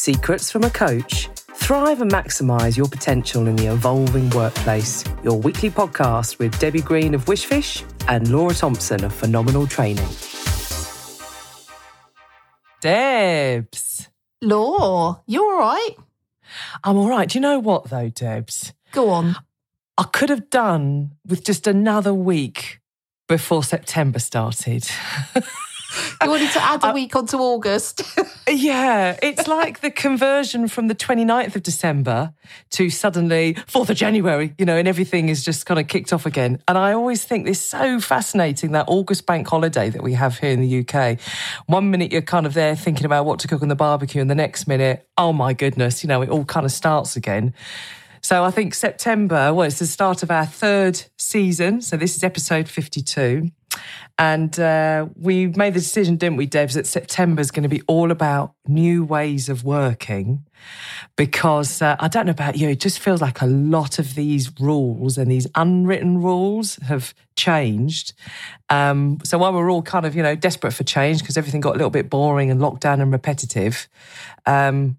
Secrets from a Coach. Thrive and maximise your potential in the evolving workplace. Your weekly podcast with Debbie Green of Wishfish and Laura Thompson of Phenomenal Training. Debs. Law, you all right? I'm all right. Do you know what, though, Debs? Go on. I could have done with just another week before September started. You wanted to add a uh, week onto August. yeah, it's like the conversion from the 29th of December to suddenly 4th of January, you know, and everything is just kind of kicked off again. And I always think this so fascinating that August bank holiday that we have here in the UK. One minute you're kind of there thinking about what to cook on the barbecue, and the next minute, oh my goodness, you know, it all kind of starts again. So I think September, well, it's the start of our third season. So this is episode 52. And uh, we made the decision, didn't we, Debs, that September is going to be all about new ways of working. Because uh, I don't know about you, it just feels like a lot of these rules and these unwritten rules have changed. Um, so while we're all kind of, you know, desperate for change because everything got a little bit boring and locked down and repetitive, um,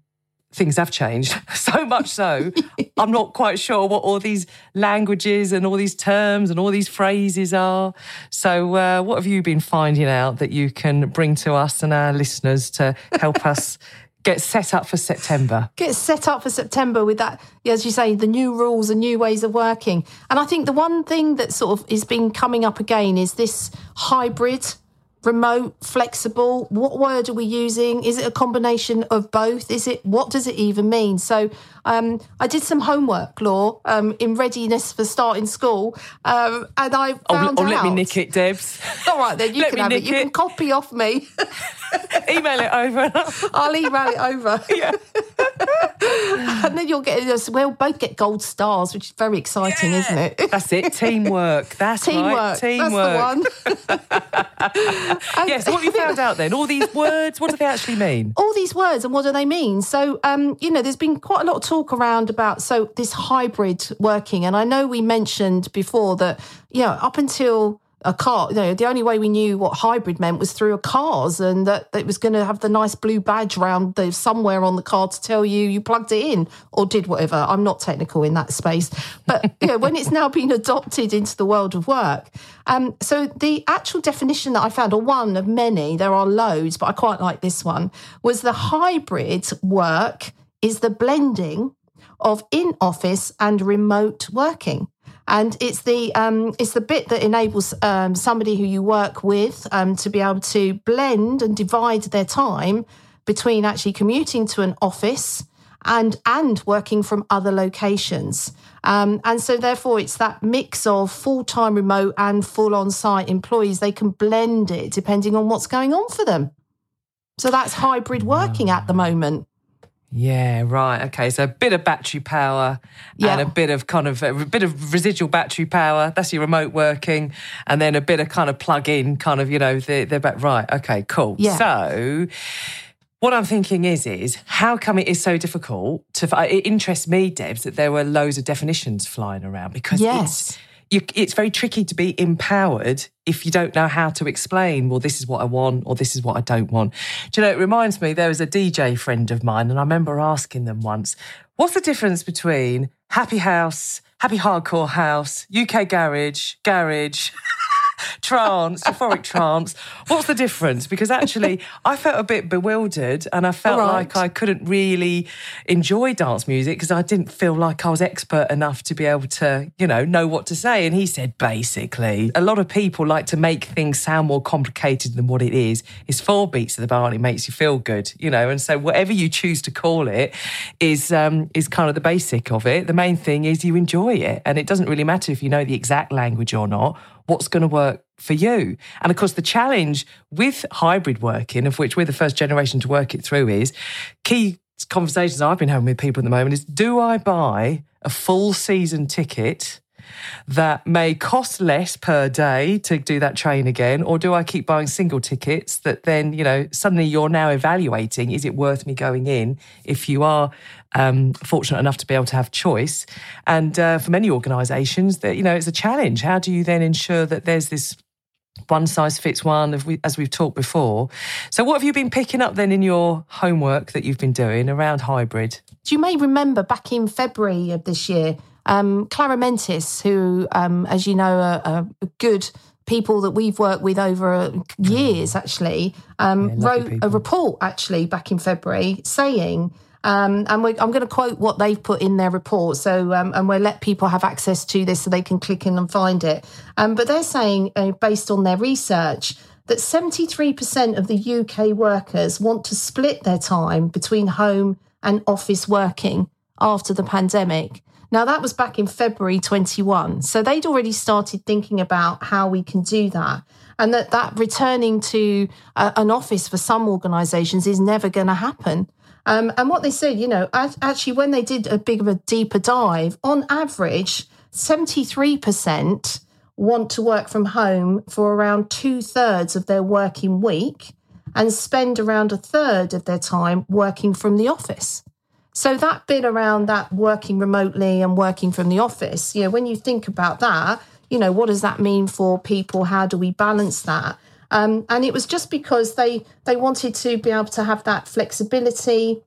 things have changed so much so i'm not quite sure what all these languages and all these terms and all these phrases are so uh, what have you been finding out that you can bring to us and our listeners to help us get set up for september Get set up for September with that, as you say, the new rules and new ways of working. And I think the one thing that sort of is been coming up again is this hybrid remote, flexible. What word are we using? Is it a combination of both? Is it what does it even mean? So um, I did some homework, Law, um, in readiness for starting school, um, and I oh, found oh out. let me nick it debs All right, then you can have it. You it. can copy off me. email it over I'll email it over. yeah. and then you'll get us. We'll both get gold stars, which is very exciting, isn't it? that's it teamwork that's Teamwork. right teamwork That's the one. yes what have you found out then all these words what do they actually mean all these words and what do they mean? So, um, you know, there's been quite a lot of talk around about so this hybrid working, and I know we mentioned before that you know up until a car, you know, the only way we knew what hybrid meant was through a cars, and that it was going to have the nice blue badge round the somewhere on the car to tell you you plugged it in or did whatever. I'm not technical in that space, but you know, when it's now been adopted into the world of work, um, so the actual definition that I found, or one of many, there are loads, but I quite like this one, was the hybrid work is the blending of in office and remote working. And it's the um, it's the bit that enables um, somebody who you work with um, to be able to blend and divide their time between actually commuting to an office and and working from other locations. Um, and so therefore it's that mix of full-time remote and full on-site employees. They can blend it depending on what's going on for them. So that's hybrid working at the moment. Yeah, right. Okay, so a bit of battery power Yeah. and a bit of kind of a bit of residual battery power. That's your remote working, and then a bit of kind of plug in, kind of you know the the back. Right. Okay. Cool. Yeah. So. What I'm thinking is, is how come it is so difficult to? It interests me, Debs, that there were loads of definitions flying around because Yes. it's you, it's very tricky to be empowered if you don't know how to explain, well, this is what I want or this is what I don't want. Do you know, it reminds me, there was a DJ friend of mine, and I remember asking them once, what's the difference between happy house, happy hardcore house, UK garage, garage? trance, euphoric trance. What's the difference? Because actually, I felt a bit bewildered and I felt Right. like I couldn't really enjoy dance music because I didn't feel like I was expert enough to be able to, you know, know what to say. And he said basically, a lot of people like to make things sound more complicated than what it is. It's four beats of the bar and it makes you feel good, you know. And so whatever you choose to call it is um, is kind of the basic of it. The main thing is you enjoy it, and it doesn't really matter if you know the exact language or not. What's going to work for you? And of course, the challenge with hybrid working, of which we're the first generation to work it through, is key conversations I've been having with people at the moment is do I buy a full season ticket that may cost less per day to do that train again? Or do I keep buying single tickets that then, you know, suddenly you're now evaluating is it worth me going in if you are um, fortunate enough to be able to have choice? And uh, for many organisations, that, you know, it's a challenge. How do you then ensure that there's this one size fits one, as we've talked before. So, what have you been picking up then in your homework that you've been doing around hybrid? You may remember back in February of this year, um, Claromentis, who, um, as you know, are, are, good people that we've worked with over years, actually, um, yeah, wrote people. a report actually back in February saying um, and I'm going to quote what they've put in their report. So, um, and we'll let people have access to this so they can click in and find it. Um, but they're saying, uh, based on their research, that 73% of the UK workers want to split their time between home and office working after the pandemic. Now, that was back in February 21. So they'd already started thinking about how we can do that. And that, that returning to uh, an office for some organisations is never going to happen. Um, and what they said, you know, actually, when they did a big of a deeper dive, on average, 73% want to work from home for around two thirds of their working week and spend around a third of their time working from the office. So that bit around that working remotely and working from the office, you know, when you think about that, you know, what does that mean for people? How do we balance that? Um, and it was just because they they wanted to be able to have that flexibility.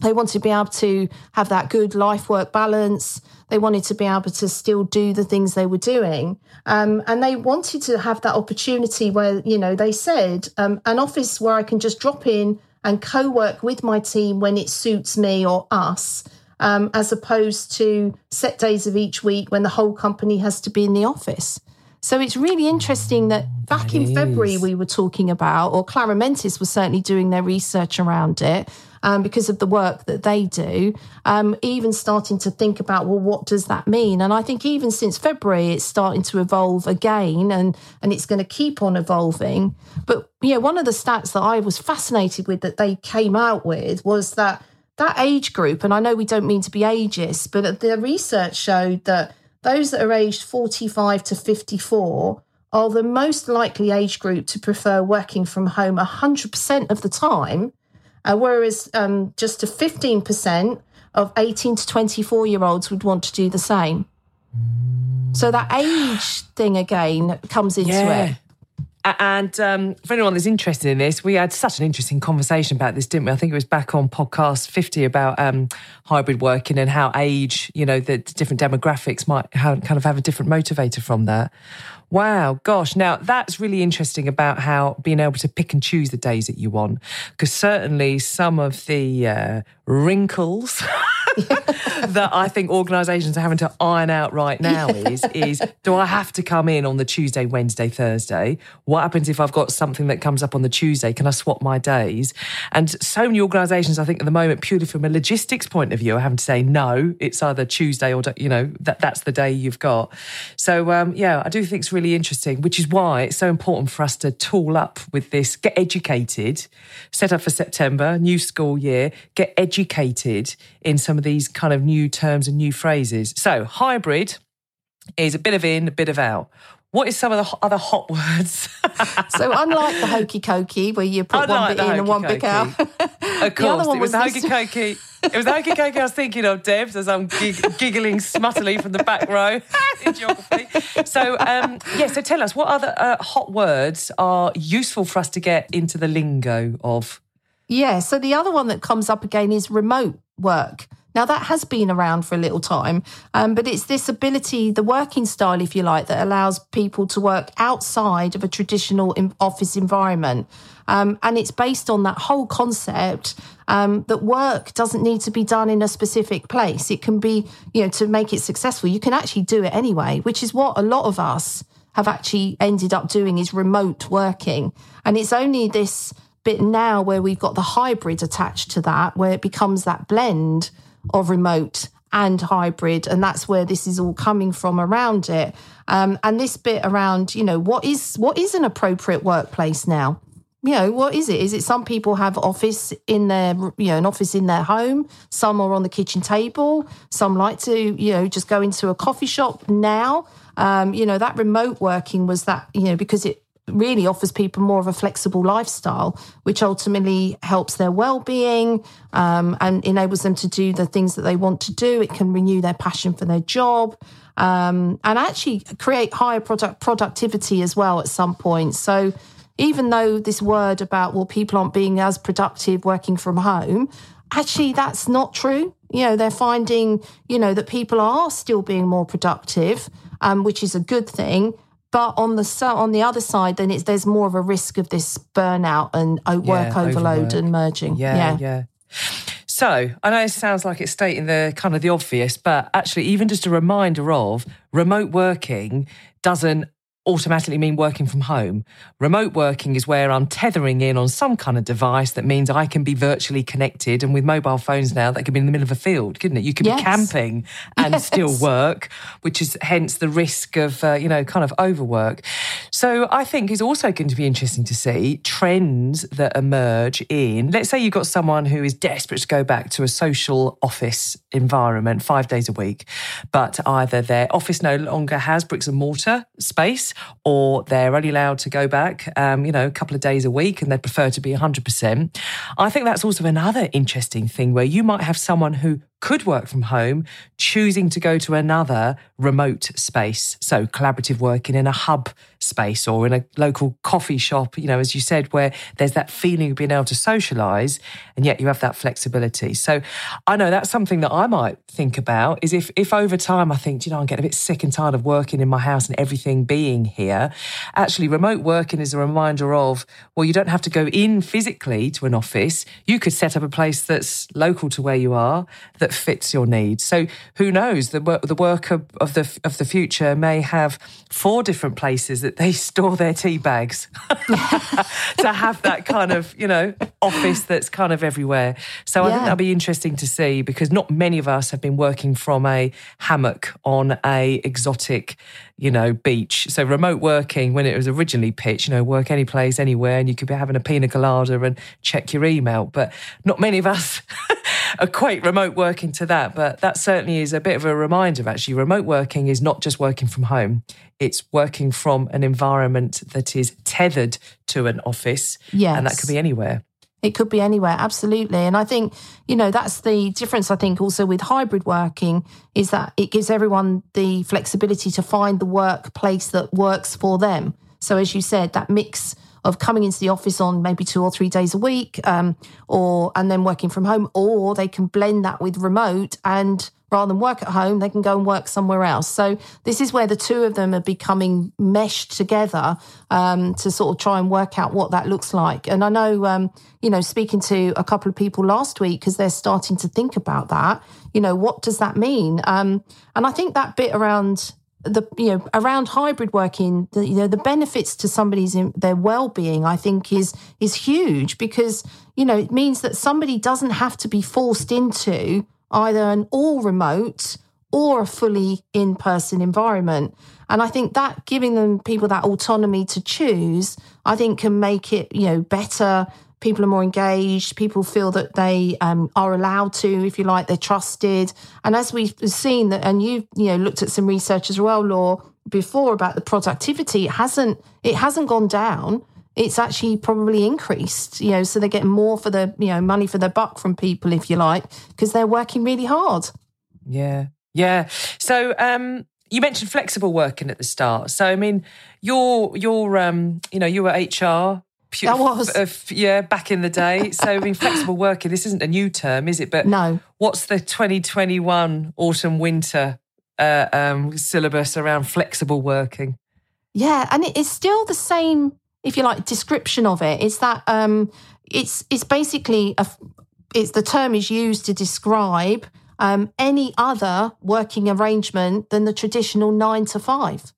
They wanted to be able to have that good life work balance. They wanted to be able to still do the things they were doing. Um, and they wanted to have that opportunity where, you know, they said um, an office where I can just drop in and co work with my team when it suits me or us, um, as opposed to set days of each week when the whole company has to be in the office. So it's really interesting that back that in is. February we were talking about, or Claromentis was certainly doing their research around it. Um, because of the work that they do, um, even starting to think about, well, what does that mean? And I think even since February, it's starting to evolve again, and and it's going to keep on evolving. But yeah, one of the stats that I was fascinated with that they came out with was that that age group, and I know we don't mean to be ageist, but the research showed that those that are aged 45 to 54 are the most likely age group to prefer working from home 100% of the time, uh, whereas um, just a 15% of 18 to 24 year olds would want to do the same. So that age thing again comes into yeah. it. And um, for anyone that's interested in this, we had such an interesting conversation about this, didn't we? I think it was back on podcast 50 about um, hybrid working and how age, you know, the different demographics might have, kind of have a different motivator from that. Wow, gosh. Now, that's really interesting about how being able to pick and choose the days that you want. Because certainly some of the uh, wrinkles that I think organisations are having to iron out right now is, is do I have to come in on the Tuesday, Wednesday, Thursday? What happens if I've got something that comes up on the Tuesday? Can I swap my days? And so many organisations, I think at the moment, purely from a logistics point of view, are having to say, no, it's either Tuesday or, you know, that, that's the day you've got. So, um, yeah, I do think it's really really interesting, which is why it's so important for us to tool up with this, get educated, set up for September, new school year, get educated in some of these kind of new terms and new phrases. So, hybrid is a bit of in, a bit of out. What is some of the other hot words? so unlike the hokey cokey, where you put unlike one bit in and one bit out, of course, it was, was hokey cokey. It was the hokey cokey I was thinking of, Debs, as I'm gig- giggling smuttily from the back row in geography. So, um, yeah, so tell us, what other uh, hot words are useful for us to get into the lingo of? Yeah, so the other one that comes up again is remote work. Now, that has been around for a little time, um, but it's this ability, the working style, if you like, that allows people to work outside of a traditional office environment. Um, and it's based on that whole concept um, that work doesn't need to be done in a specific place. It can be, you know, to make it successful, you can actually do it anyway, which is what a lot of us have actually ended up doing is remote working. And it's only this bit now where we've got the hybrid attached to that, where it becomes that blend of remote and hybrid and that's where this is all coming from around it. Um, and this bit around you know what is what is an appropriate workplace now? You know what is it? Is it some people have office in their you know an office in their home some are on the kitchen table some like to you know just go into a coffee shop now? Um, you know that remote working was that you know because it really offers people more of a flexible lifestyle, which ultimately helps their well-being um, and enables them to do the things that they want to do. It can renew their passion for their job. Um, and actually create higher product productivity as well at some point. So even though this word about well people aren't being as productive working from home, actually that's not true. You know they're finding you know that people are still being more productive, um, which is a good thing. But on the on the other side, then it's there's more of a risk of this burnout and work yeah, overload overwork. and merging. Yeah, yeah. yeah. So I know it sounds like it's stating the kind of the obvious, but actually, even just a reminder of remote working doesn't automatically mean working from home. Remote working is where I'm tethering in on some kind of device that means I can be virtually connected. And with mobile phones now, that could be in the middle of a field, couldn't it? You could yes. be camping and yes. still work, which is hence the risk of, uh, you know, kind of overwork. So I think it's also going to be interesting to see trends that emerge in, let's say you've got someone who is desperate to go back to a social office environment five days a week, but either their office no longer has bricks and mortar space or they're only allowed to go back, um, you know, a couple of days a week and they prefer to be 100%. I think that's also another interesting thing where you might have someone who could work from home, choosing to go to another remote space. So collaborative working in a hub space or in a local coffee shop, you know, as you said, where there's that feeling of being able to socialize and yet you have that flexibility. So I know that's something that I might think about is if, if over time I think, you know, I'm getting a bit sick and tired of working in my house and everything being here, actually remote working is a reminder of, well, you don't have to go in physically to an office. You could set up a place that's local to where you are that that fits your needs. So who knows? The work, the work of, the of the future may have four different places that they store their tea bags to have that kind of you know office that's kind of everywhere. So I think that'll be interesting to see because not many of us have been working from a hammock on a exotic you know, beach. So remote working, when it was originally pitched, you know, work any place, anywhere, and you could be having a pina colada and check your email. But not many of us equate remote working to that. But that certainly is a bit of a reminder, actually. Remote working is not just working from home. It's working from an environment that is tethered to an office. Yes. And that could be anywhere. It could be anywhere, absolutely. And I think, you know, that's the difference, I think, also with hybrid working is that it gives everyone the flexibility to find the workplace that works for them. So, as you said, that mix of coming into the office on maybe two or three days a week, um, or and then working from home, or they can blend that with remote and rather than work at home, they can go and work somewhere else. So this is where the two of them are becoming meshed together um, to sort of try and work out what that looks like. And I know, um, you know, speaking to a couple of people last week because they're starting to think about that. You know, what does that mean? Um, and I think that bit around the you know around hybrid working the, you know the benefits to somebody's their well-being i think is is huge because you know it means that somebody doesn't have to be forced into either an all remote or a fully in person environment. And I think that giving them people that autonomy to choose, I think can make it, you know, better. People are more engaged. People feel that they um, are allowed to, if you like, they're trusted. And as we've seen that, and you, you know, looked at some research as well, Law, before about the productivity, it hasn't, it hasn't gone down it's actually probably increased, you know, so they're getting more for the, you know, money for their buck from people, if you like, because they're working really hard. Yeah. Yeah. So, um, you mentioned flexible working at the start. So, I mean, you're, you're, um, you know, you were HR. I was. Uh, yeah, back in the day. So, I mean, flexible working, this isn't a new term, is it? But no. What's the 2021 autumn winter uh, um, syllabus around flexible working? Yeah, and it is still the same if you like, description of it. it is that um, it's it's basically a, it's the term is used to describe um, any other working arrangement than the traditional nine to five.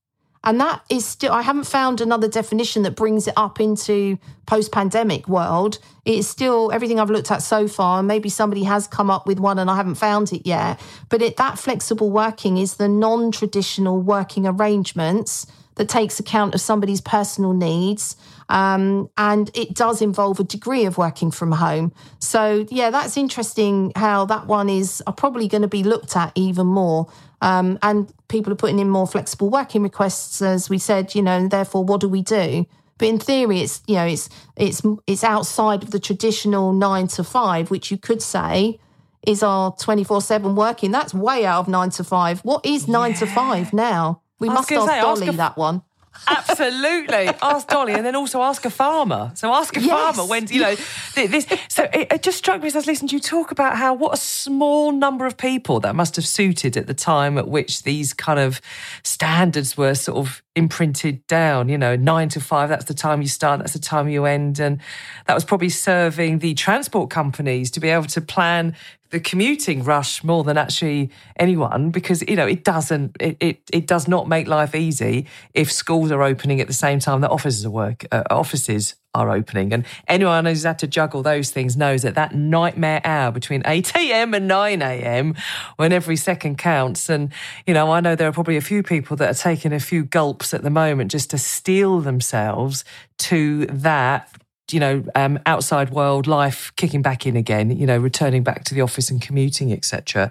And that is still, I haven't found another definition that brings it up into post pandemic world. It is still everything I've looked at so far. and Maybe somebody has come up with one and I haven't found it yet. But it, that flexible working is the non traditional working arrangements that takes account of somebody's personal needs. Um, and it does involve a degree of working from home. So, yeah, that's interesting how that one is are probably going to be looked at even more. Um, and people are putting in more flexible working requests, as we said, you know, and therefore, what do we do? But in theory, it's you know it's it's it's outside of the traditional nine to five, which you could say is our twenty four seven working. That's way out of nine to five. What is nine to five now? We must ask say, ask Dolly a- that one. Absolutely. ask Dolly and then also ask a farmer. So ask a Yes. farmer when, you know, this. So it, it just struck me as I listened to you talk about how what a small number of people that must have suited at the time at which these kind of standards were sort of imprinted down, you know, nine to five, that's the time you start, that's the time you end. And that was probably serving the transport companies to be able to plan the commuting rush more than actually anyone because you know it doesn't it, it, it does not make life easy if schools are opening at the same time that offices are work uh, offices are opening and anyone who's had to juggle those things knows that that nightmare hour between 8 a.m and 9 a.m when every second counts and you know i know there are probably a few people that are taking a few gulps at the moment just to steel themselves to that you know, um, outside world life kicking back in again, you know, returning back to the office and commuting, etc.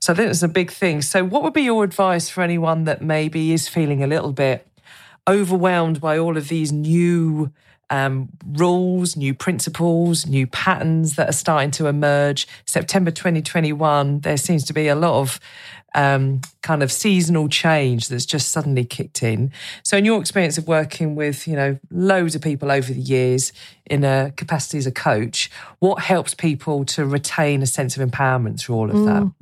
So I think it's a big thing. So, what would be your advice for anyone that maybe is feeling a little bit overwhelmed by all of these new um, rules, new principles, new patterns that are starting to emerge? September 2021, there seems to be a lot of um, kind of seasonal change that's just suddenly kicked in. So, in your experience of working with, you know, loads of people over the years in a capacity as a coach, what helps people to retain a sense of empowerment through all of that?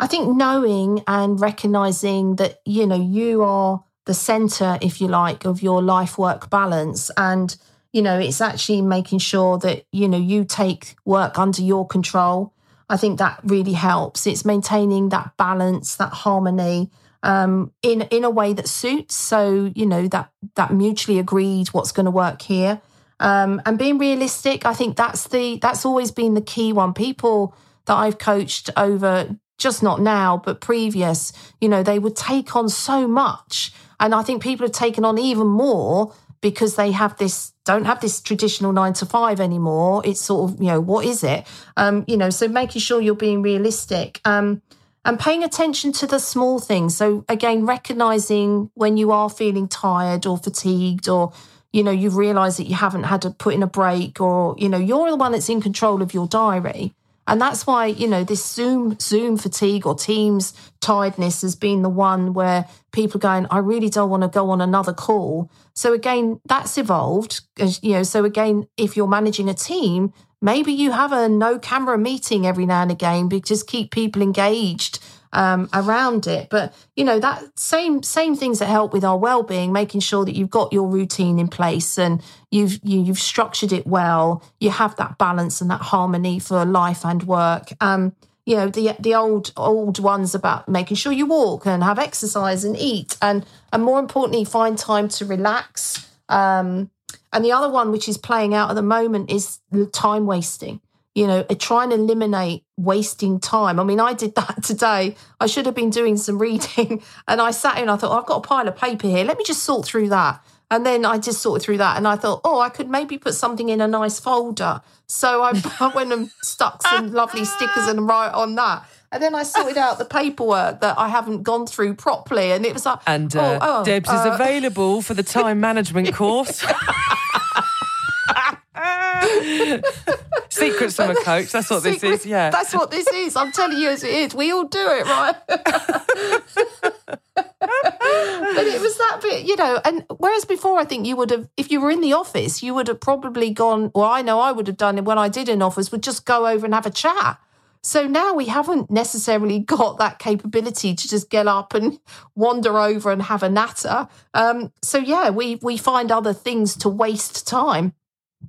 I think knowing and recognizing that, you know, you are the center, if you like, of your life work balance. And, you know, it's actually making sure that, you know, you take work under your control. I think that really helps. It's maintaining that balance, that harmony. Um, in in a way that suits, so you know that that mutually agreed what's going to work here, um, and being realistic. I think that's the that's always been the key one. People that I've coached over just not now, but previous, you know, they would take on so much. And I think people have taken on even more because they have this, don't have this traditional nine to five anymore. It's sort of, you know, what is it? Um, you know, so making sure you're being realistic. Um, and paying attention to the small things. So again, recognizing when you are feeling tired or fatigued or you know you've realized that you haven't had to put in a break or you know you're the one that's in control of your diary and that's why, you know, this Zoom Zoom fatigue or Teams tiredness has been the one where people are going, I really don't want to go on another call. So again, that's evolved. You know, so again, if you're managing a team, maybe you have a no camera meeting every now and again, but just keep people engaged um, around it. But you know that same same things that help with our well being, making sure that you've got your routine in place and you've you, you've structured it well. You have that balance and that harmony for life and work. Um, you know the the old old ones about making sure you walk and have exercise and eat and and more importantly find time to relax. Um, and the other one, which is playing out at the moment, is time wasting you know, try and eliminate wasting time. I mean, I did that today. I should have been doing some reading. And I sat in, I thought, oh, I've got a pile of paper here. Let me just sort through that. And then I just sorted through that. And I thought, oh, I could maybe put something in a nice folder. So I, I went and stuck some lovely stickers and write on that. And then I sorted out the paperwork that I haven't gone through properly. And it was like, And uh, oh, oh, Debs is uh, available for the time management course. Secrets from a coach. That's what this is. Yeah. That's what this is. I'm telling you as it is. We all do it, right? but it was that bit, you know, and whereas before I think you would have if you were in the office, you would have probably gone, well, I know I would have done it when I did in office, would just go over and have a chat. So now we haven't necessarily got that capability to just get up and wander over and have a natter. Um, so yeah, we we find other things to waste time.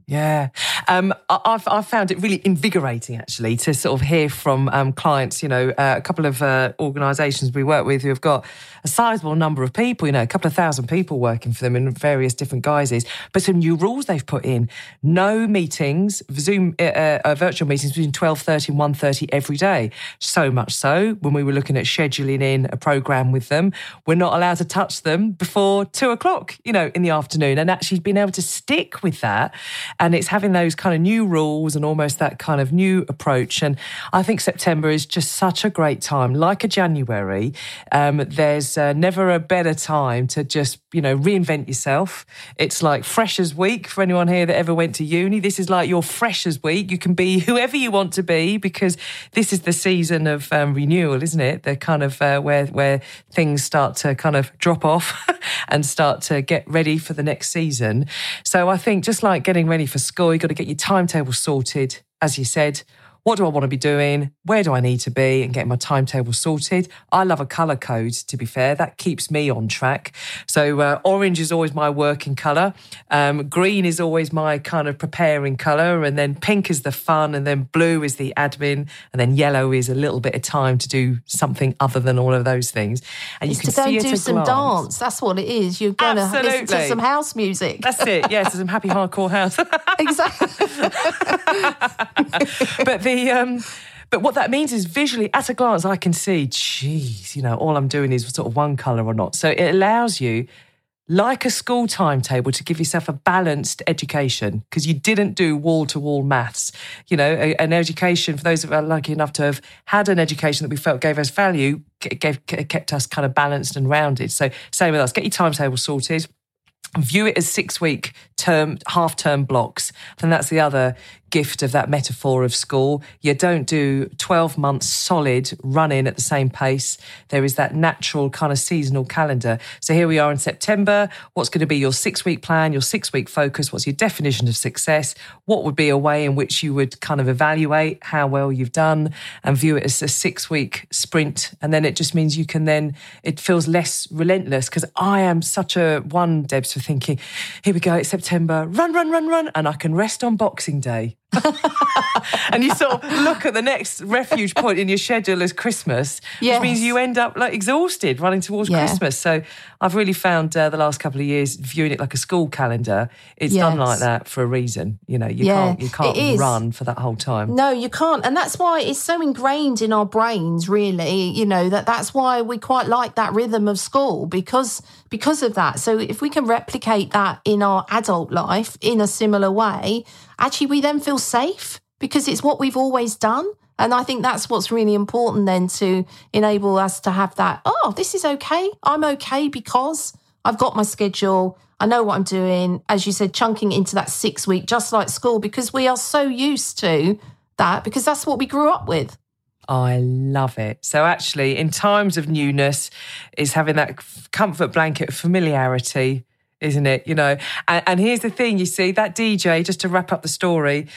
Yeah, um, I- I've found it really invigorating actually to sort of hear from um, clients. You know, uh, a couple of uh, organisations we work with who have got a sizable number of people. You know, a couple of thousand people working for them in various different guises. But some new rules they've put in: no meetings, Zoom uh, uh, virtual meetings between twelve thirty and one thirty every day. So much so when we were looking at scheduling in a program with them, we're not allowed to touch them before two o'clock. You know, in the afternoon, and actually being able to stick with that And it's having those kind of new rules and almost that kind of new approach. And I think September is just such a great time. Like a January, um, there's uh, never a better time to just, you know, reinvent yourself. It's like Freshers Week for anyone here that ever went to uni. This is like your Freshers Week. You can be whoever you want to be because this is the season of um, renewal, isn't it? The kind of uh, where where things start to kind of drop off and start to get ready for the next season. So I think just like getting ready for school, you've got to get your timetable sorted, as you said what do I want to be doing? Where do I need to be? And getting my timetable sorted. I love a colour code, to be fair. That keeps me on track. So uh, orange is always my working colour. Um, green is always my kind of preparing colour. And then pink is the fun. And then blue is the admin. And then yellow is a little bit of time to do something other than all of those things. And it's you can to go see and do some glance. dance. That's what it is. You're going to listen to some house music. That's it. Yes, some happy hardcore house. exactly. but the um but what that means is visually at a glance I can see, geez, you know, all I'm doing is sort of one colour or not. So it allows you like a school timetable to give yourself a balanced education because you didn't do wall to wall maths. You know, a- an education for those of us lucky enough to have had an education that we felt gave us value, gave, kept us kind of balanced and rounded. So same with us, get your timetable sorted view it as six week term half term blocks then that's the other gift of that metaphor of school. You don't do 12 months solid running at the same pace. There is that natural kind of seasonal calendar. So here we are in september. What's going to be your six week plan your six week focus? What's your definition of success? What would be a way in which you would kind of evaluate how well you've done and view it as a six week sprint? And then it just means you can then it feels less relentless because i am such a one debs for thinking here we go it's september run run run run and i can rest on boxing day and you sort of look at the next refuge point in your schedule as Christmas, Yes. which means you end up like exhausted running towards Yeah. Christmas. So I've really found uh, the last couple of years viewing it like a school calendar. It's done like that for a reason. You know, you Yeah, can't you can't run for that whole time. No, you can't. And that's why it's so ingrained in our brains, really, you know, that that's why we quite like that rhythm of school because because of that. So if we can replicate that in our adult life in a similar way, actually we then feel safe because it's what we've always done. And I think that's what's really important then to enable us to have that, oh, this is okay. I'm okay because I've got my schedule. I know what I'm doing. As you said, chunking into that six week, just like school, because we are so used to that because that's what we grew up with. I love it. So actually, in times of newness, is having that comfort blanket of familiarity, isn't it? You know, and, and here's the thing: you see that DJ. Just to wrap up the story,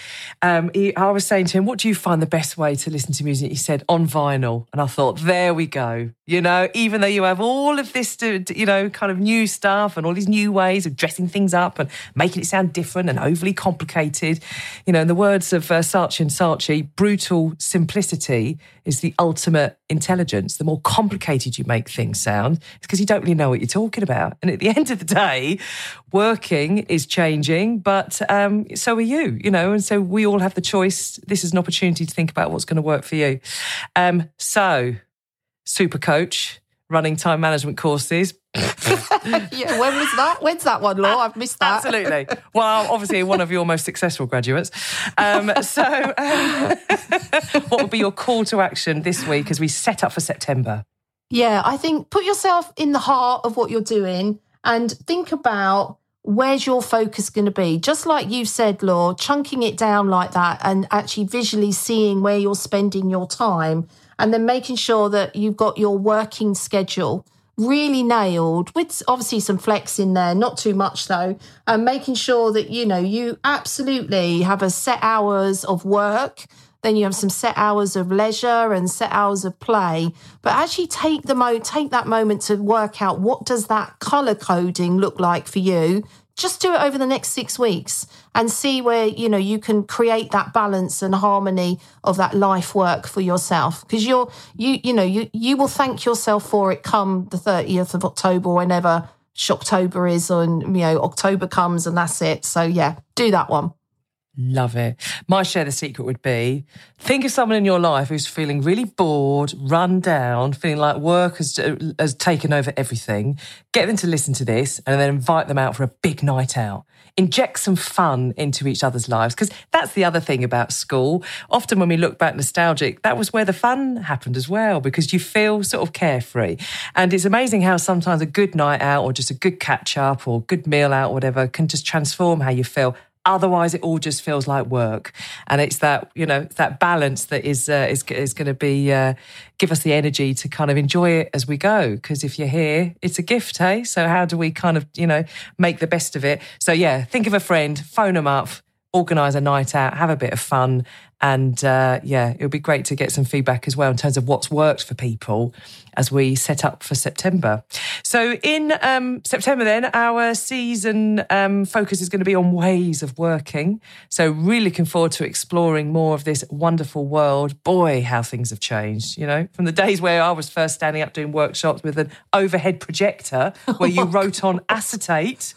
um, he, I was saying to him, "What do you find the best way to listen to music?" He said, "On vinyl," and I thought, "There we go." You know, even though you have all of this, you know, kind of new stuff and all these new ways of dressing things up and making it sound different and overly complicated, you know, in the words of uh, and Saatchi, brutal simplicity is the ultimate intelligence. The more complicated you make things sound, it's because you don't really know what you're talking about. And at the end of the day, working is changing, but um, so are you, you know, and so we all have the choice. This is an opportunity to think about what's going to work for you. Um, so, super coach, running time management courses. Yeah, when was that? When's that one, Law? I've missed that. Absolutely. Well, obviously, one of your most successful graduates. Um, so, um, what would be your call to action this week as we set up for September? Yeah, I think put yourself in the heart of what you're doing and think about where's your focus going to be. Just like you said, Law, chunking it down like that and actually visually seeing where you're spending your time and then making sure that you've got your working schedule really nailed with obviously some flex in there not too much though and making sure that you know you absolutely have a set hours of work then you have some set hours of leisure and set hours of play. But actually take the mo take that moment to work out what does that color coding look like for you? Just do it over the next 6 weeks and see where you know you can create that balance and harmony of that life work for yourself. Because you're you you know you you will thank yourself for it come the 30th of October whenever Shocktober is and you know October comes and that's it. So yeah do that one Love it. My share the secret would be think of someone in your life who's feeling really bored, run down, feeling like work has, has taken over everything. Get them to listen to this and then invite them out for a big night out. inject some fun into each other's lives. Because that's the other thing about school. Often when we look back nostalgic, that was where the fun happened as well, because you feel sort of carefree. And it's amazing how sometimes a good night out or just a good catch up or good meal out or whatever can just transform how you feel. Otherwise, it all just feels like work, and it's that you know that balance that is uh, is is going to be uh, give us the energy to kind of enjoy it as we go. Because if you're here, it's a gift, hey. So how do we kind of you know make the best of it? So yeah, think of a friend, phone them up, organise a night out, have a bit of fun, and uh, yeah, it would be great to get some feedback as well in terms of what's worked for people as we set up for September. So in um, September, then our season um, focus is going to be on ways of working. So really looking forward to exploring more of this wonderful world. Boy, how things have changed! You know, from the days where I was first standing up doing workshops with an overhead projector where you wrote on acetate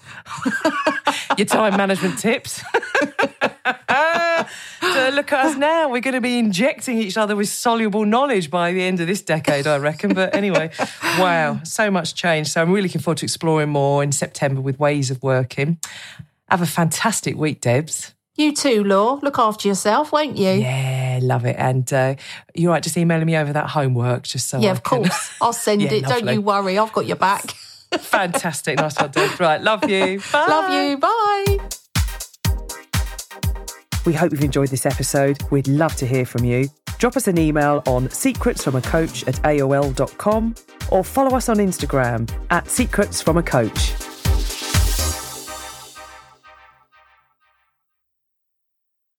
your time management tips. to look at us now. We're going to be injecting each other with soluble knowledge by the end of this decade, I reckon. But anyway, wow, so much change. So I'm really looking forward to exploring more in September with ways of working. Have a fantastic week, Debs. You too, Law. Look after yourself, won't you? Yeah, love it. And uh, you're right, just emailing me over that homework, just so yeah, I of can- course. I'll send Yeah, it. Don't you worry. I've got your back. Fantastic, nice one, Debs. Right, love you. Bye. Love you. Bye. We hope you've enjoyed this episode. We'd love to hear from you. Drop us an email on secretsfromacoach at aol.com or follow us on Instagram at secretsfromacoach.